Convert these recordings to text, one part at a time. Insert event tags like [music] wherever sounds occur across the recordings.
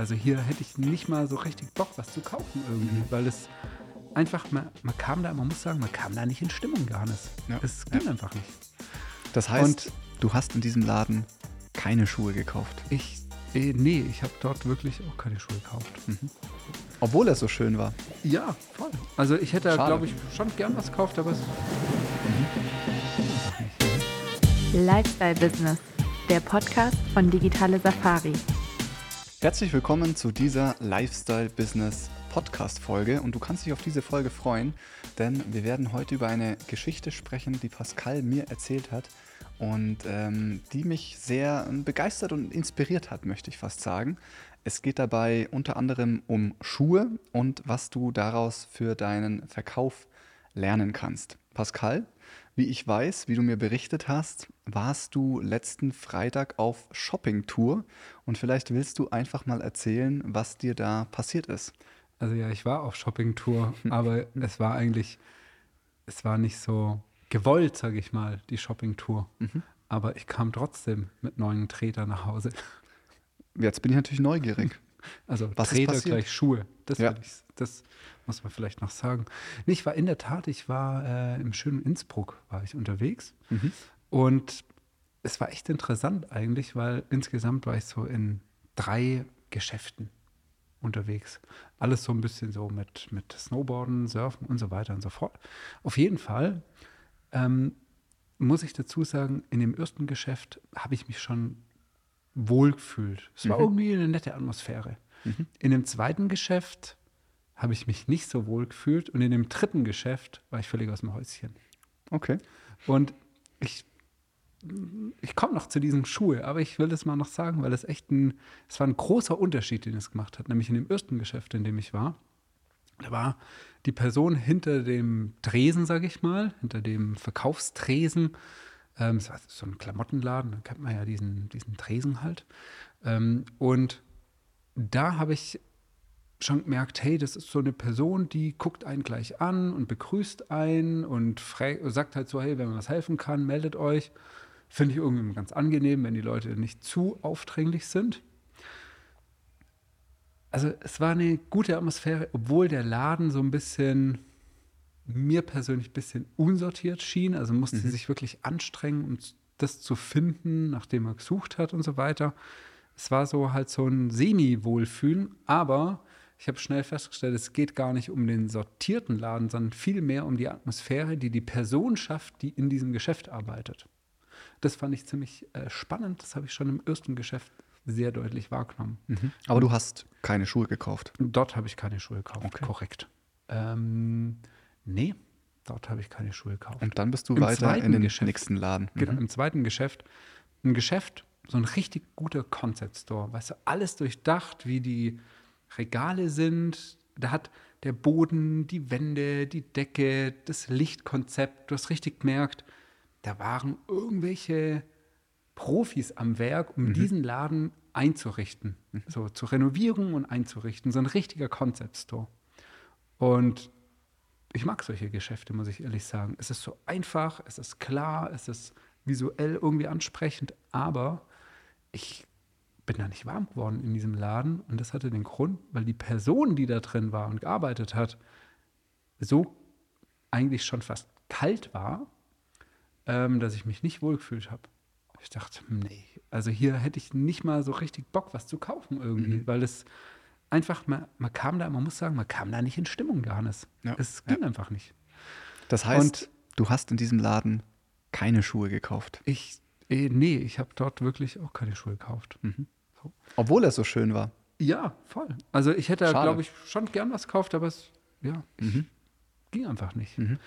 also hier hätte ich nicht mal so richtig Bock, was zu kaufen irgendwie, weil es einfach, man, man kam da, man muss sagen, man kam da nicht in Stimmung, Johannes. Ja. Es ging Ja. einfach nicht. Das heißt, Und- du hast in diesem Laden keine Schuhe gekauft. Ich, äh, nee, ich habe dort wirklich auch keine Schuhe gekauft. Obwohl er so schön war. Ja, voll. Also ich hätte, glaube ich, schon gern was gekauft, aber es Lifestyle Business, der Podcast von Digitale Safari. Herzlich willkommen zu dieser Lifestyle Business Podcast Folge und du kannst dich auf diese Folge freuen, denn wir werden heute über eine Geschichte sprechen, die Pascal mir erzählt hat und ähm, die mich sehr ähm, begeistert und inspiriert hat, möchte ich fast sagen. Es geht dabei unter anderem um Schuhe und was du daraus für deinen Verkauf lernen kannst. Pascal, wie ich weiß, wie du mir berichtet hast, warst du letzten Freitag auf Shoppingtour und vielleicht willst du einfach mal erzählen, was dir da passiert ist. Also ja, ich war auf Shoppingtour, [laughs] aber es war eigentlich, es war nicht so gewollt, sage ich mal, die Shoppingtour. Mhm. Aber ich kam trotzdem mit neuen Treter nach Hause. Jetzt bin ich natürlich neugierig. Also Was passiert? gleich Schuhe. Das, Ja. ich, das muss man vielleicht noch sagen. Nee, ich war in der Tat, ich war äh, im schönen Innsbruck, war ich unterwegs. Mhm. Und es war echt interessant eigentlich, weil insgesamt war ich so in drei Geschäften unterwegs. Alles so ein bisschen so mit, mit Snowboarden, Surfen und so weiter und so fort. Auf jeden Fall ähm, muss ich dazu sagen, in dem ersten Geschäft habe ich mich schon wohl gefühlt. Es war Mhm. irgendwie eine nette Atmosphäre. In dem zweiten Geschäft habe ich mich nicht so wohl gefühlt und in dem dritten Geschäft war ich völlig aus dem Häuschen. Okay. Und ich, ich komme noch zu diesen Schuhe, aber ich will das mal noch sagen, weil es echt ein, es war ein großer Unterschied, den es gemacht hat. Nämlich in dem ersten Geschäft, in dem ich war, da war die Person hinter dem Tresen, sage ich mal, hinter dem Verkaufstresen. Ähm, es war so ein Klamottenladen, da kennt man ja diesen, diesen Tresen halt. Ähm, und da habe ich schon gemerkt, hey, das ist so eine Person, die guckt einen gleich an und begrüßt einen und sagt halt so, hey, wenn man was helfen kann, meldet euch. Finde ich irgendwie ganz angenehm, wenn die Leute nicht zu aufdringlich sind. Also es war eine gute Atmosphäre, obwohl der Laden so ein bisschen, mir persönlich ein bisschen unsortiert schien. Also musste sich wirklich anstrengen, um das zu finden, nachdem er gesucht hat und so weiter. Es war so halt so ein Semi-Wohlfühlen, aber ich habe schnell festgestellt, es geht gar nicht um den sortierten Laden, sondern vielmehr um die Atmosphäre, die die Person schafft, die in diesem Geschäft arbeitet. Das fand ich ziemlich äh, spannend. Das habe ich schon im ersten Geschäft sehr deutlich wahrgenommen. Aber du hast keine Schuhe gekauft. Dort habe ich keine Schuhe gekauft, Okay. korrekt. Ähm, nee, dort habe ich keine Schuhe gekauft. Und dann bist du Im weiter in den Geschäft. nächsten Laden. Genau, Mhm. im zweiten Geschäft. Ein Geschäft, so ein richtig guter Concept Store. Weißt du, alles durchdacht, wie die Regale sind. Da hat der Boden, die Wände, die Decke, das Lichtkonzept. Du hast richtig gemerkt, da waren irgendwelche Profis am Werk, um diesen Laden einzurichten. So zu renovieren und einzurichten. So ein richtiger Concept Store. Und ich mag solche Geschäfte, muss ich ehrlich sagen. Es ist so einfach, es ist klar, es ist visuell irgendwie ansprechend, aber ich bin da nicht warm geworden in diesem Laden und das hatte den Grund, weil die Person, die da drin war und gearbeitet hat, so eigentlich schon fast kalt war, ähm, dass ich mich nicht wohlgefühlt habe. Ich dachte, nee, also hier hätte ich nicht mal so richtig Bock, was zu kaufen irgendwie, weil es einfach, man, man kam da, man muss sagen, man kam da nicht in Stimmung, Johannes. Ja, Es ging einfach nicht. Das heißt, Und- du hast in diesem Laden keine Schuhe gekauft. Ich, eh, nee, ich habe dort wirklich auch keine Schuhe gekauft. So. Obwohl er so schön war. Ja, voll. Also ich hätte, glaube ich, schon gern was gekauft, aber es, ja, Mhm. ging einfach nicht. Mhm.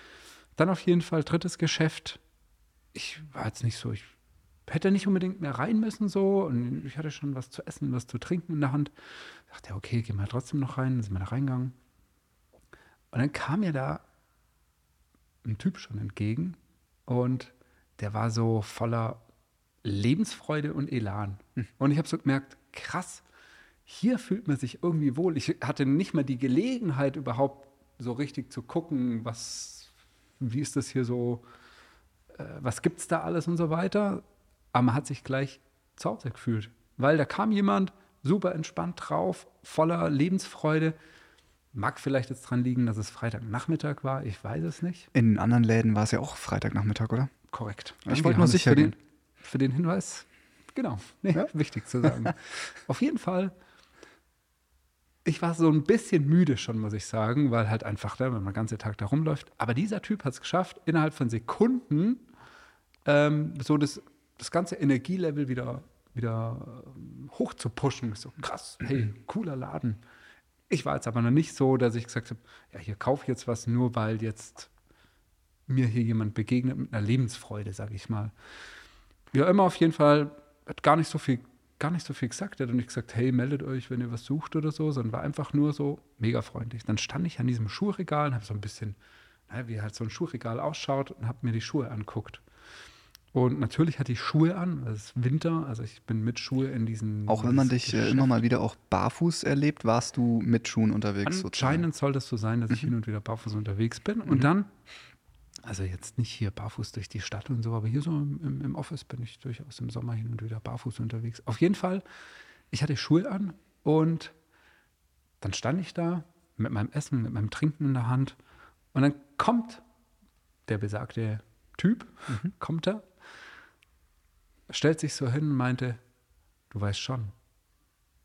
Dann auf jeden Fall drittes Geschäft. Ich war jetzt nicht so, ich hätte nicht unbedingt mehr rein müssen so und ich hatte schon was zu essen, was zu trinken in der Hand. Ich dachte, okay, gehen wir trotzdem noch rein, dann sind wir da reingegangen. Und dann kam mir da ein Typ schon entgegen und der war so voller Lebensfreude und Elan. Und ich habe so gemerkt, krass, hier fühlt man sich irgendwie wohl. Ich hatte nicht mal die Gelegenheit, überhaupt so richtig zu gucken, was, wie ist das hier so, äh, was gibt es da alles und so weiter. Aber man hat sich gleich zu Hause gefühlt. Weil da kam jemand, super entspannt drauf, voller Lebensfreude. Mag vielleicht jetzt dran liegen, dass es Freitagnachmittag war, ich weiß es nicht. In anderen Läden war es ja auch Freitagnachmittag, oder? Korrekt. Ich wollte nur sicher für den, gehen. für den Hinweis. Genau. [laughs] Nee, Ja. Wichtig zu sagen. [laughs] Auf jeden Fall, ich war so ein bisschen müde schon, muss ich sagen, weil halt einfach, ne, wenn man den ganzen Tag da rumläuft. Aber dieser Typ hat es geschafft, innerhalb von Sekunden ähm, so das, das ganze Energielevel wieder, wieder ähm, hoch zu pushen. So krass, hey, cooler Laden. Ich war jetzt aber noch nicht so, dass ich gesagt habe, ja, hier kaufe ich jetzt was, nur weil jetzt mir hier jemand begegnet mit einer Lebensfreude, sage ich mal. Wie auch immer, auf jeden Fall hat gar nicht so viel, gar nicht so viel gesagt. Er hat nicht gesagt, hey, meldet euch, wenn ihr was sucht oder so, sondern war einfach nur so mega freundlich. Dann stand ich an diesem Schuhregal und habe so ein bisschen, naja, wie halt so ein Schuhregal ausschaut und habe mir die Schuhe anguckt. Und natürlich hatte ich Schuhe an, es ist Winter, also ich bin mit Schuhe in diesen. Auch wenn man dich äh, Geschäft. immer mal wieder auch barfuß erlebt, warst du mit Schuhen unterwegs. sozusagen. Anscheinend soll das so sein, dass ich hin und wieder barfuß unterwegs bin. Und dann, also jetzt nicht hier barfuß durch die Stadt und so, aber hier so im, im, im Office bin ich durchaus im Sommer hin und wieder barfuß unterwegs. Auf jeden Fall, ich hatte Schuhe an und dann stand ich da mit meinem Essen, mit meinem Trinken in der Hand und dann kommt der besagte Typ, kommt er, stellt sich so hin und meinte, du weißt schon,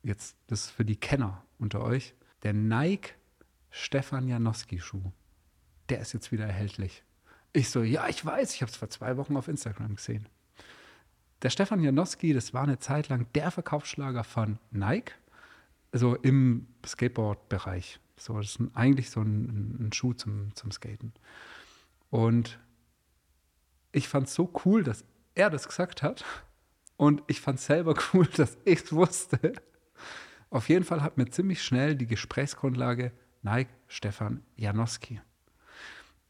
jetzt das ist für die Kenner unter euch, der Nike Stefan Janowski Schuh, der ist jetzt wieder erhältlich. Ich so, ja, ich weiß, ich habe es vor zwei Wochen auf Instagram gesehen. Der Stefan Janowski, das war eine Zeit lang der Verkaufsschlager von Nike, so im Skateboard-Bereich. So, das ist eigentlich so ein, ein Schuh zum, zum Skaten. Und ich fand es so cool, dass er das gesagt hat. Und ich fand es selber [laughs] cool, dass ich es wusste. Auf jeden Fall hat mir ziemlich schnell die Gesprächsgrundlage Nike Stefan Janowski.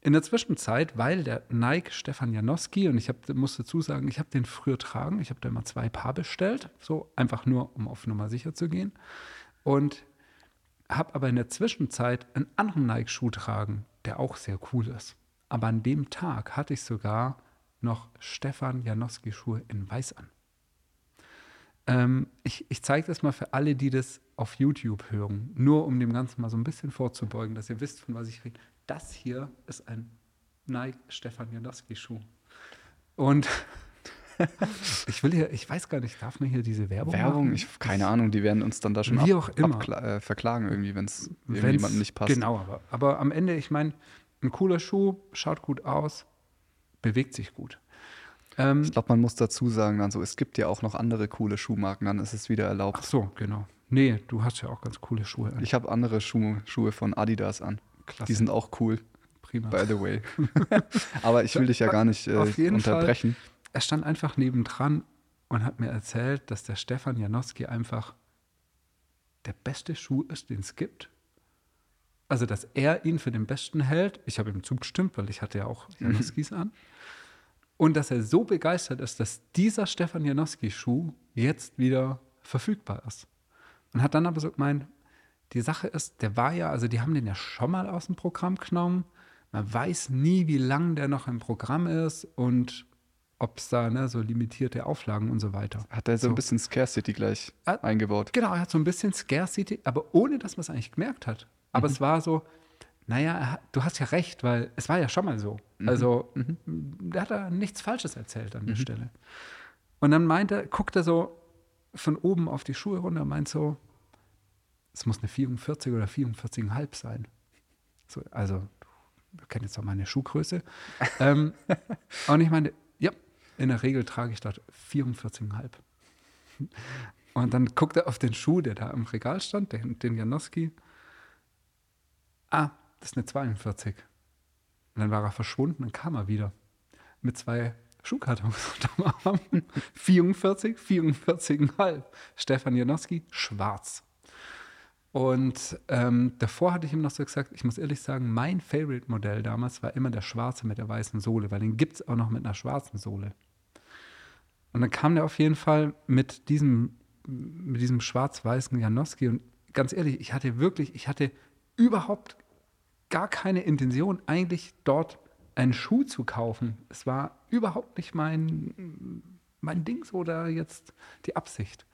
In der Zwischenzeit, weil der Nike Stefan Janowski, und ich hab, muss dazu sagen, ich habe den früher tragen, ich habe da immer zwei Paar bestellt, so einfach nur, um auf Nummer sicher zu gehen. Und habe aber in der Zwischenzeit einen anderen Nike-Schuh tragen, der auch sehr cool ist. Aber an dem Tag hatte ich sogar noch Stefan Janowski-Schuhe in Weiß an. Ähm, ich ich zeige das mal für alle, die das auf YouTube hören, nur um dem Ganzen mal so ein bisschen vorzubeugen, dass ihr wisst, von was ich rede. Das hier ist ein Nike Stefan Janowski-Schuh. Und [laughs] ich will hier, ich weiß gar nicht, darf man hier diese Werbung Werbung, machen? ich keine Ahnung, die werden uns dann da schon Wie auch immer. äh, verklagen irgendwie, wenn es irgendjemandem nicht passt. Genau, aber, aber am Ende, ich meine, ein cooler Schuh, schaut gut aus, bewegt sich gut. Ähm, Ich glaube, man muss dazu sagen, dann so, es gibt ja auch noch andere coole Schuhmarken, dann ist es wieder ach erlaubt. so, genau. Nee, du hast ja auch ganz coole Schuhe an. Ich habe andere Schuhe, Schuhe von Adidas an. Klasse. Die sind auch cool, prima. by the way. [laughs] Aber ich will dich ja gar nicht äh, Auf jeden Fall. unterbrechen. er stand einfach nebendran und hat mir erzählt, dass der Stefan Janowski einfach der beste Schuh ist, den es gibt. Also, dass er ihn für den besten hält. Ich habe ihm zugestimmt, weil ich hatte ja auch Janowskis an. Und dass er so begeistert ist, dass dieser Stefan Janowski-Schuh jetzt wieder verfügbar ist. Und hat dann aber so gemeint, die Sache ist, der war ja, also die haben den ja schon mal aus dem Programm genommen. Man weiß nie, wie lang der noch im Programm ist und ob es da ne, so limitierte Auflagen und so weiter. Hat er so, So. ein bisschen Scarcity gleich Ah, eingebaut. Genau, er hat so ein bisschen Scarcity, aber ohne, dass man es eigentlich gemerkt hat. Aber es war so, naja, du hast ja recht, weil es war ja schon mal so. Also, der hat da nichts Falsches erzählt an der Stelle. Und dann meint er, guckt er so von oben auf die Schuhe runter und meint so, es muss eine 44 oder 44,5 sein. So, also, du kennst jetzt auch meine Schuhgröße. [laughs] ähm, und ich meine, ja, in der Regel trage ich dort 44,5. Und dann guckt er auf den Schuh, der da im Regal stand, den, den Janowski. Ah, das ist eine 42. Und dann war er verschwunden, dann kam er wieder mit zwei Schuhkartons [laughs] unterm Arm. 44, 44,5. Stefan Janowski, schwarz. Und ähm, davor hatte ich ihm noch so gesagt, ich muss ehrlich sagen, mein Favorite-Modell damals war immer der schwarze mit der weißen Sohle, weil den gibt es auch noch mit einer schwarzen Sohle. Und dann kam der auf jeden Fall mit diesem, mit diesem schwarz-weißen Janowski. Und ganz ehrlich, ich hatte wirklich, ich hatte überhaupt gar keine Intention, eigentlich dort einen Schuh zu kaufen. Es war überhaupt nicht mein, mein Ding oder jetzt die Absicht.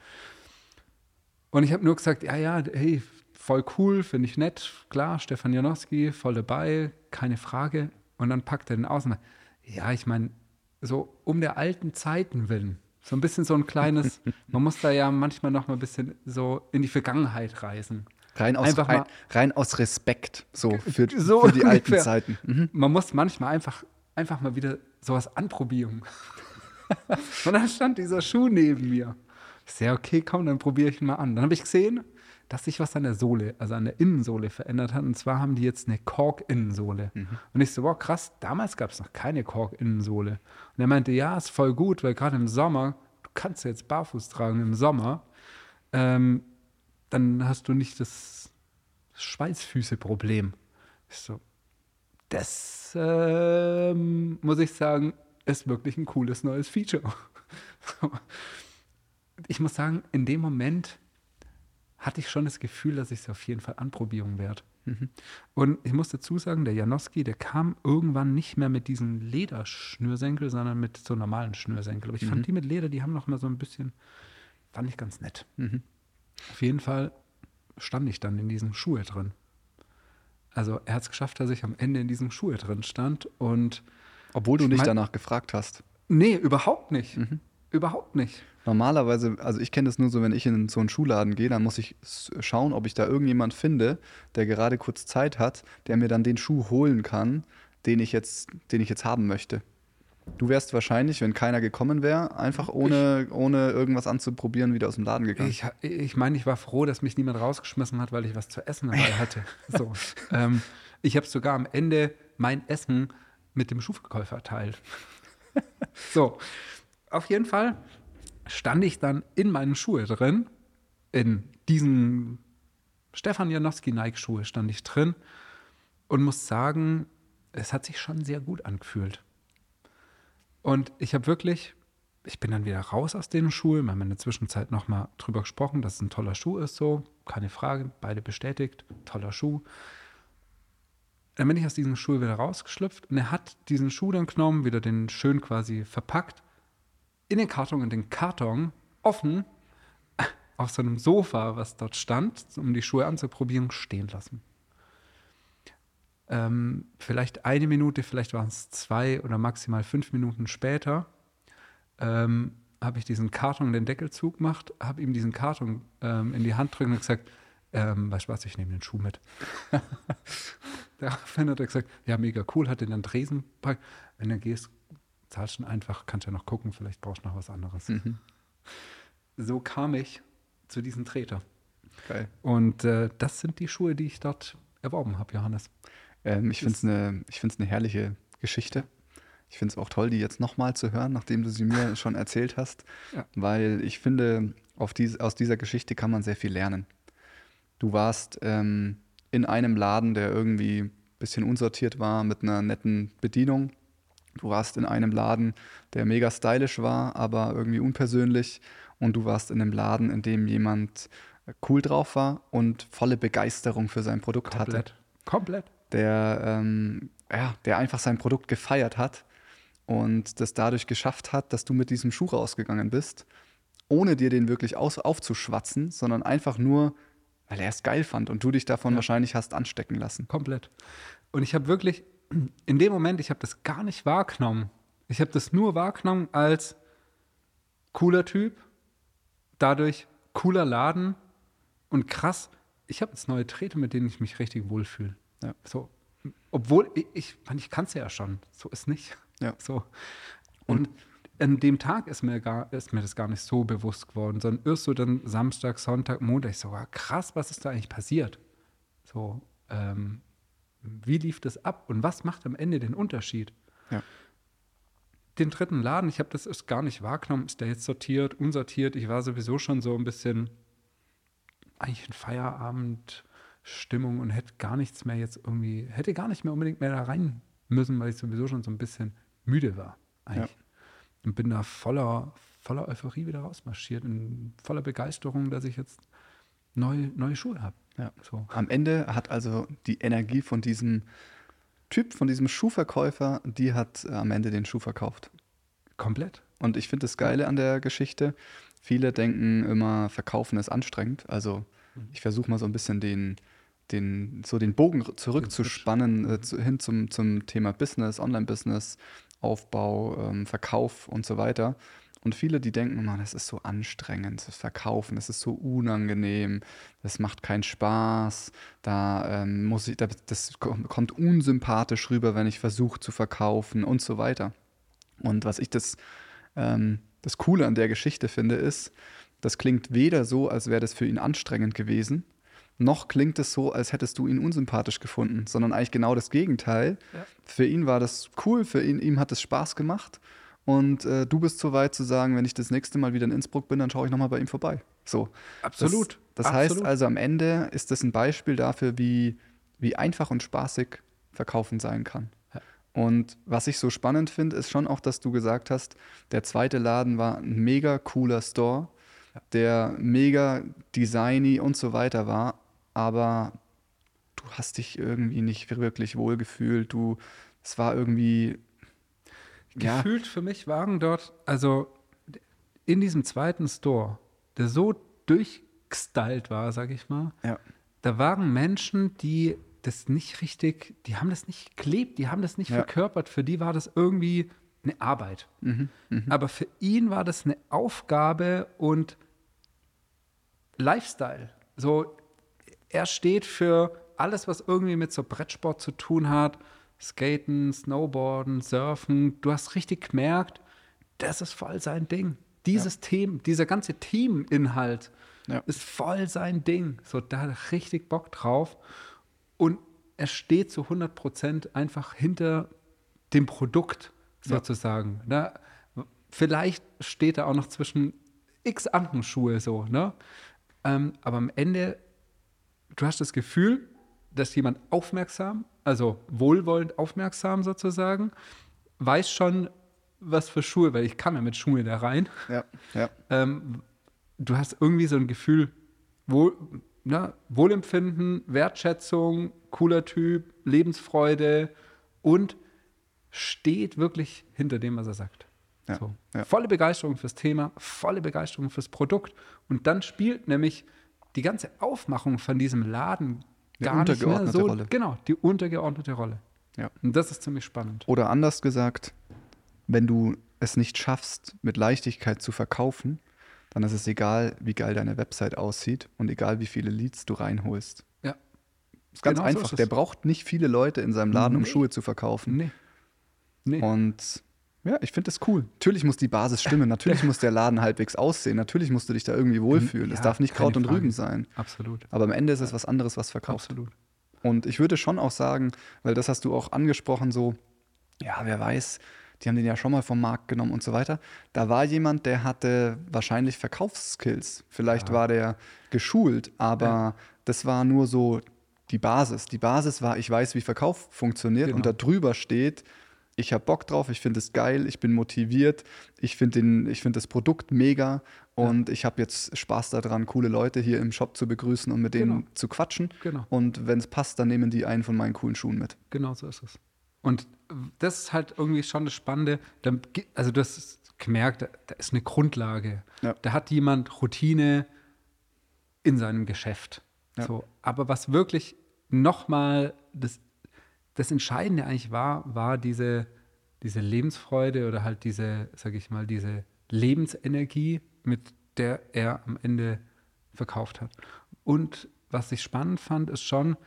Und ich habe nur gesagt, ja, ja, hey, voll cool, finde ich nett, klar, Stefan Janowski, voll dabei, keine Frage. Und dann packt er den sagt, ja, ich meine, so um der alten Zeiten willen, so ein bisschen so ein kleines, [laughs] man muss da ja manchmal noch mal ein bisschen so in die Vergangenheit reisen. Rein aus, Einfach rein, mal- rein aus Respekt, so für, [laughs] So für die alten ungefähr. Zeiten. Mhm. Man muss manchmal einfach, einfach mal wieder sowas anprobieren. [laughs] und dann stand dieser Schuh neben mir. Ich sehe, okay, komm, dann probiere ich ihn mal an. Dann habe ich gesehen, dass sich was an der Sohle, also an der Innensohle verändert hat. Und zwar haben die jetzt eine Kork-Innensohle. Und ich so, wow, krass, damals gab es noch keine Kork-Innensohle. Und er meinte, ja, ist voll gut, weil gerade im Sommer, du kannst ja jetzt barfuß tragen im Sommer, ähm, dann hast du nicht das Schweißfüße-Problem. So, das ähm, muss ich sagen, ist wirklich ein cooles neues Feature. [laughs] So. ich muss sagen, in dem Moment hatte ich schon das Gefühl, dass ich es auf jeden Fall anprobieren werde. Und ich muss dazu sagen, der Janowski, der kam irgendwann nicht mehr mit diesen Lederschnürsenkel, sondern mit so normalen Schnürsenkel. Aber ich fand die mit Leder, die haben noch mal so ein bisschen, fand ich ganz nett. Auf jeden Fall stand ich dann in diesen Schuhe drin. Also er hat es geschafft, dass ich am Ende in diesem Schuhe drin stand und Obwohl du Ich nicht danach gefragt hast. nee, überhaupt nicht. Überhaupt nicht. Normalerweise, also ich kenne das nur so, wenn ich in so einen Schuhladen gehe, dann muss ich schauen, ob ich da irgendjemand finde, der gerade kurz Zeit hat, der mir dann den Schuh holen kann, den ich jetzt, den ich jetzt haben möchte. Du wärst wahrscheinlich, wenn keiner gekommen wäre, einfach ohne, ohne irgendwas anzuprobieren, wieder aus dem Laden gegangen. Ich, ich meine, ich war froh, dass mich niemand rausgeschmissen hat, weil ich was zu essen dabei [laughs] hatte. So. ähm, ich habe sogar am Ende mein Essen mit dem Schuhverkäufer teilt. [laughs] so, auf jeden Fall stand ich dann in meinen Schuhe drin, in diesen Stefan Janowski Nike-Schuhe stand ich drin und muss sagen, es hat sich schon sehr gut angefühlt. Und ich habe wirklich, ich bin dann wieder raus aus den Schuhen. Wir haben in der Zwischenzeit nochmal drüber gesprochen, dass es ein toller Schuh ist, so, keine Frage, beide bestätigt, toller Schuh. Dann bin ich aus diesem Schuh wieder rausgeschlüpft und er hat diesen Schuh dann genommen, wieder den schön quasi verpackt, in den Karton, in den Karton, offen, auf so einem Sofa, was dort stand, um die Schuhe anzuprobieren, stehen lassen. Ähm, vielleicht eine Minute, vielleicht waren es zwei oder maximal fünf Minuten später, ähm, habe ich diesen Karton, den Deckel zugemacht, habe ihm diesen Karton ähm, in die Hand drücken und gesagt, ähm, weißt du was, ich nehme den Schuh mit. [laughs] Daraufhin hat er gesagt, ja, mega cool, hat den dann Tresen gepackt. Wenn du gehst, zahlst du einfach, kannst ja noch gucken, vielleicht brauchst du noch was anderes. So kam ich zu diesem Treter. Geil. Und äh, das sind die Schuhe, die ich dort erworben habe, Johannes. Ähm, ich finde es eine ich find's eine herrliche Geschichte. Ich finde es auch toll, die jetzt nochmal zu hören, nachdem du sie mir [laughs] schon erzählt hast, Ja. weil ich finde, auf dies, aus dieser Geschichte kann man sehr viel lernen. Du warst ähm, in einem Laden, der irgendwie ein bisschen unsortiert war, mit einer netten Bedienung. Du warst in einem Laden, der mega stylisch war, aber irgendwie unpersönlich. Und du warst in einem Laden, in dem jemand cool drauf war und volle Begeisterung für sein Produkt hatte Komplett. Der, ähm, ja, der einfach sein Produkt gefeiert hat und das dadurch geschafft hat, dass du mit diesem Schuh rausgegangen bist, ohne dir den wirklich aus, aufzuschwatzen, sondern einfach nur, weil er es geil fand und du dich davon Ja. wahrscheinlich hast anstecken lassen. Komplett. Und ich habe wirklich, in dem Moment, ich habe das gar nicht wahrgenommen. Ich habe das nur wahrgenommen als cooler Typ, dadurch cooler Laden und krass, ich habe jetzt neue Trete, mit denen ich mich richtig wohlfühle. Ja. So, obwohl, ich, ich, kann es ja schon, so ist nicht. Ja. So. Und an dem Tag ist mir, gar, ist mir das gar nicht so bewusst geworden, sondern erst so dann Samstag, Sonntag, Montag, ich so, wow, krass, was ist da eigentlich passiert? So, ähm, wie lief das ab und was macht am Ende den Unterschied? Ja. Den dritten Laden, ich habe das erst gar nicht wahrgenommen, ist der jetzt sortiert, unsortiert? Ich war sowieso schon so ein bisschen eigentlich in Feierabendstimmung und hätte gar nichts mehr jetzt irgendwie, hätte gar nicht mehr unbedingt mehr da rein müssen, weil ich sowieso schon so ein bisschen müde war eigentlich. Und bin da voller, voller Euphorie wieder rausmarschiert, in voller Begeisterung, dass ich jetzt neue, neue Schuhe habe. Ja. So. Am Ende hat also die Energie von diesem Typ, von diesem Schuhverkäufer, die hat äh, am Ende den Schuh verkauft. Komplett. Und ich finde das Geile an der Geschichte, Viele denken immer, Verkaufen ist anstrengend. Also ich versuche mal so ein bisschen den, den, so den Bogen zurückzuspannen äh, zu, hin zum, zum Thema Business, Online-Business, Aufbau, ähm, Verkauf und so weiter. Und viele, die denken, man, das ist so anstrengend, das Verkaufen, das ist so unangenehm, das macht keinen Spaß, da ähm, muss ich, das kommt unsympathisch rüber, wenn ich versuche zu verkaufen und so weiter. Und was ich das, ähm, das Coole an der Geschichte finde, ist, das klingt weder so, als wäre das für ihn anstrengend gewesen, noch klingt es so, als hättest du ihn unsympathisch gefunden, sondern eigentlich genau das Gegenteil. Ja. Für ihn war das cool, für ihn, ihm hat es Spaß gemacht und äh, du bist so weit zu sagen, wenn ich das nächste Mal wieder in Innsbruck bin, dann schaue ich nochmal bei ihm vorbei. So. Absolut. Das, das Absolut. heißt also, am Ende ist das ein Beispiel dafür, wie, wie einfach und spaßig Verkaufen sein kann. Ja. Und was ich so spannend finde, ist schon auch, dass du gesagt hast, der zweite Laden war ein mega cooler Store, der mega designy und so weiter war, aber du hast dich irgendwie nicht wirklich wohlgefühlt. Du, es war irgendwie ja. gefühlt für mich waren dort, also in diesem zweiten Store, der so durchgestylt war, sag ich mal, ja. da waren Menschen, die das nicht richtig, die haben das nicht geklebt, die haben das nicht ja. verkörpert. Für die war das irgendwie eine Arbeit. Mhm, mh. Aber für ihn war das eine Aufgabe und Lifestyle. So, er steht für alles, was irgendwie mit so Brettsport zu tun hat Skaten, Snowboarden, Surfen. Du hast richtig gemerkt, das ist voll sein Ding. Dieses ja. Thema, dieser ganze Teaminhalt ja. ist voll sein Ding. So, da hat er richtig Bock drauf. Und er steht zu 100 Prozent einfach hinter dem Produkt sozusagen. Ja. Ne? Vielleicht steht er auch noch zwischen x anderen Schuhe so, ne? Ähm, aber am Ende, du hast das Gefühl, dass jemand aufmerksam also wohlwollend aufmerksam sozusagen, weiß schon, was für Schuhe, weil ich kam ja mit Schuhe da rein. Ja, ja. Ähm, du hast irgendwie so ein Gefühl, wohl, na, Wohlempfinden, Wertschätzung, cooler Typ, Lebensfreude und steht wirklich hinter dem, was er sagt. Ja, so. ja. Volle Begeisterung fürs Thema, volle Begeisterung fürs Produkt. Und dann spielt nämlich die ganze Aufmachung von diesem Laden gar nicht mehr so. Rolle. Genau, die untergeordnete Rolle. Ja. Und das ist ziemlich spannend. Oder anders gesagt, wenn du es nicht schaffst, mit Leichtigkeit zu verkaufen, dann ist es egal, wie geil deine Website aussieht und egal, wie viele Leads du reinholst. Ja. Ist ganz genau einfach. So ist Der braucht nicht viele Leute in seinem Laden, nee. um Schuhe zu verkaufen. Nee. nee. Und ja, ich finde das cool. Natürlich muss die Basis stimmen, natürlich [laughs] muss der Laden halbwegs aussehen, natürlich musst du dich da irgendwie wohlfühlen. Ja, es darf nicht Kraut und Rüben sein. Absolut. Aber am Ende ist es was anderes, was verkauft. Absolut. Und ich würde schon auch sagen, weil das hast du auch angesprochen, so, ja, wer weiß, die haben den ja schon mal vom Markt genommen und so weiter. Da war jemand, der hatte wahrscheinlich Verkaufsskills. Vielleicht ja. war der geschult, aber ja. das war nur so die Basis. Die Basis war, ich weiß, wie Verkauf funktioniert genau. und da drüber steht, ich habe Bock drauf, ich finde es geil, ich bin motiviert, ich finde find das Produkt mega und ja. ich habe jetzt Spaß daran, coole Leute hier im Shop zu begrüßen und mit denen genau. zu quatschen. Genau. Und wenn es passt, dann nehmen die einen von meinen coolen Schuhen mit. Genau so ist es. Und das ist halt irgendwie schon das Spannende. Also, du hast gemerkt, da ist eine Grundlage. Ja. Da hat jemand Routine in seinem Geschäft. Ja. So. Aber was wirklich nochmal das das Entscheidende eigentlich war, war diese, diese Lebensfreude oder halt diese, sag ich mal, diese Lebensenergie, mit der er am Ende verkauft hat. Und was ich spannend fand, ist schon,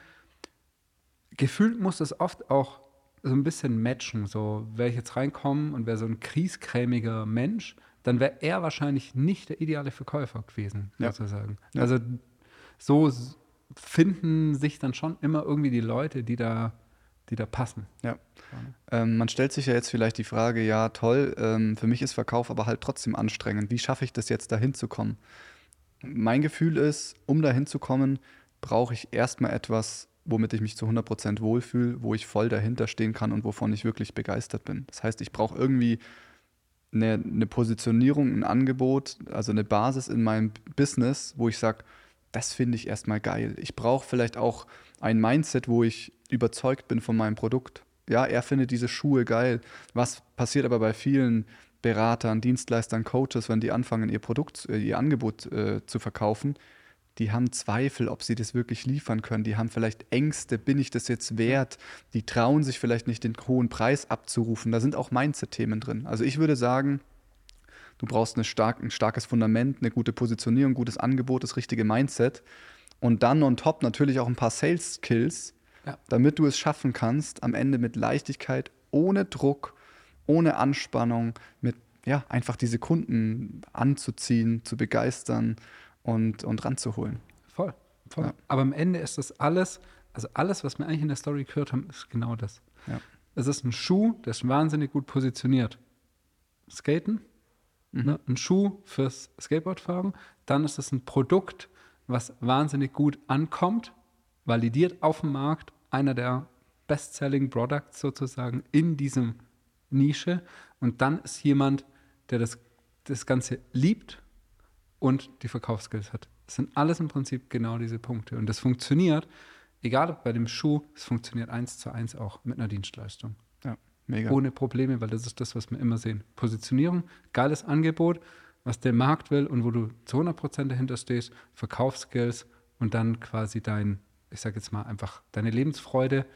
gefühlt muss es oft auch so ein bisschen matchen. So, wäre ich jetzt reinkommen und wäre so ein krieskrämiger Mensch, dann wäre er wahrscheinlich nicht der ideale Verkäufer gewesen, ja. sozusagen. Ja. Also so finden sich dann schon immer irgendwie die Leute, die da die da passen. Ja. Ähm, man stellt sich ja jetzt vielleicht die Frage, ja, toll, ähm, für mich ist Verkauf aber halt trotzdem anstrengend. Wie schaffe ich das jetzt, dahin zu kommen? Mein Gefühl ist, um dahin zu kommen, brauche ich erstmal etwas, womit ich mich zu 100% wohlfühle, wo ich voll dahinter stehen kann und wovon ich wirklich begeistert bin. Das heißt, ich brauche irgendwie eine, eine Positionierung, ein Angebot, also eine Basis in meinem Business, wo ich sage, das finde ich erstmal geil. Ich brauche vielleicht auch ein Mindset, wo ich überzeugt bin von meinem Produkt. Ja, er findet diese Schuhe geil. Was passiert aber bei vielen, Beratern, Dienstleistern, Coaches, wenn die anfangen, ihr Produkt, äh, ihr Angebot äh, zu verkaufen, die haben Zweifel, ob sie das wirklich liefern können. Die haben vielleicht Ängste, bin ich das jetzt wert? Die trauen sich vielleicht nicht, den hohen Preis abzurufen. Da sind auch Mindset-Themen drin. Also ich würde sagen, du brauchst stark, ein starkes Fundament, eine gute Positionierung, gutes Angebot, das richtige Mindset. Und dann on top natürlich auch ein paar Sales-Skills, ja. damit du es schaffen kannst, am Ende mit Leichtigkeit, ohne Druck, ohne Anspannung, mit ja, einfach diese Kunden anzuziehen, zu begeistern und, und ranzuholen. Voll, voll. Ja. Aber am Ende ist das alles, also alles, was wir eigentlich in der Story gehört haben, ist genau das. Ja. Es ist ein Schuh, der ist wahnsinnig gut positioniert. Skaten, mhm. ne? ein Schuh fürs Skateboardfahren. Dann ist es ein Produkt, was wahnsinnig gut ankommt, validiert auf dem Markt, einer der Best-Selling Products sozusagen in diesem Nische. Und dann ist jemand, der das, das Ganze liebt und die Verkaufsskills hat. Das sind alles im Prinzip genau diese Punkte. Und das funktioniert, egal ob bei dem Schuh, es funktioniert eins zu eins auch mit einer Dienstleistung. Ja, mega. Ohne Probleme, weil das ist das, was wir immer sehen. Positionierung, geiles Angebot, was der Markt will und wo du zu 100% dahinter stehst, Verkaufsskills und dann quasi dein, ich sage jetzt mal einfach, deine Lebensfreude,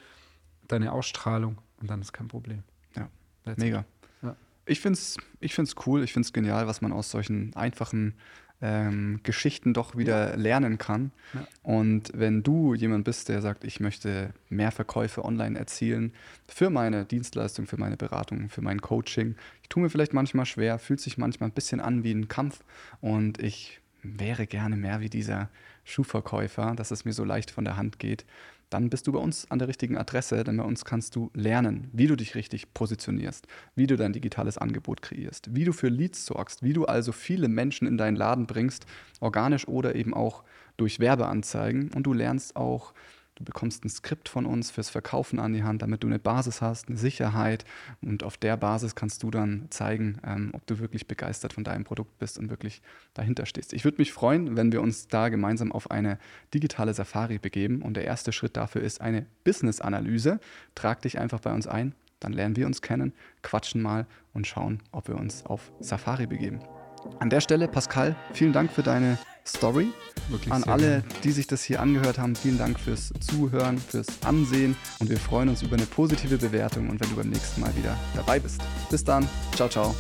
deine Ausstrahlung und dann ist kein Problem. Ja, That's mega. Ja. Ich finde es ich find's cool, ich finde es genial, was man aus solchen einfachen ähm, Geschichten doch wieder ja. lernen kann. Ja. Und wenn du jemand bist, der sagt, ich möchte mehr Verkäufe online erzielen für meine Dienstleistung, für meine Beratung, für mein Coaching, ich tue mir vielleicht manchmal schwer, fühlt sich manchmal ein bisschen an wie ein Kampf und ich wäre gerne mehr wie dieser Schuhverkäufer, dass es mir so leicht von der Hand geht, dann bist du bei uns an der richtigen Adresse, denn bei uns kannst du lernen, wie du dich richtig positionierst, wie du dein digitales Angebot kreierst, wie du für Leads sorgst, wie du also viele Menschen in deinen Laden bringst, organisch oder eben auch durch Werbeanzeigen. Und du lernst auch, Du bekommst ein Skript von uns fürs Verkaufen an die Hand, damit du eine Basis hast, eine Sicherheit. Und auf der Basis kannst du dann zeigen, ähm, ob du wirklich begeistert von deinem Produkt bist und wirklich dahinter stehst. Ich würde mich freuen, wenn wir uns da gemeinsam auf eine digitale Safari begeben. Und der erste Schritt dafür ist eine Business-Analyse. Trag dich einfach bei uns ein, dann lernen wir uns kennen, quatschen mal und schauen, ob wir uns auf Safari begeben. An der Stelle, Pascal, vielen Dank für deine Story. Wirklich An alle, die sich das hier angehört haben, vielen Dank fürs Zuhören, fürs Ansehen und wir freuen uns über eine positive Bewertung und wenn du beim nächsten Mal wieder dabei bist. Bis dann, ciao, ciao.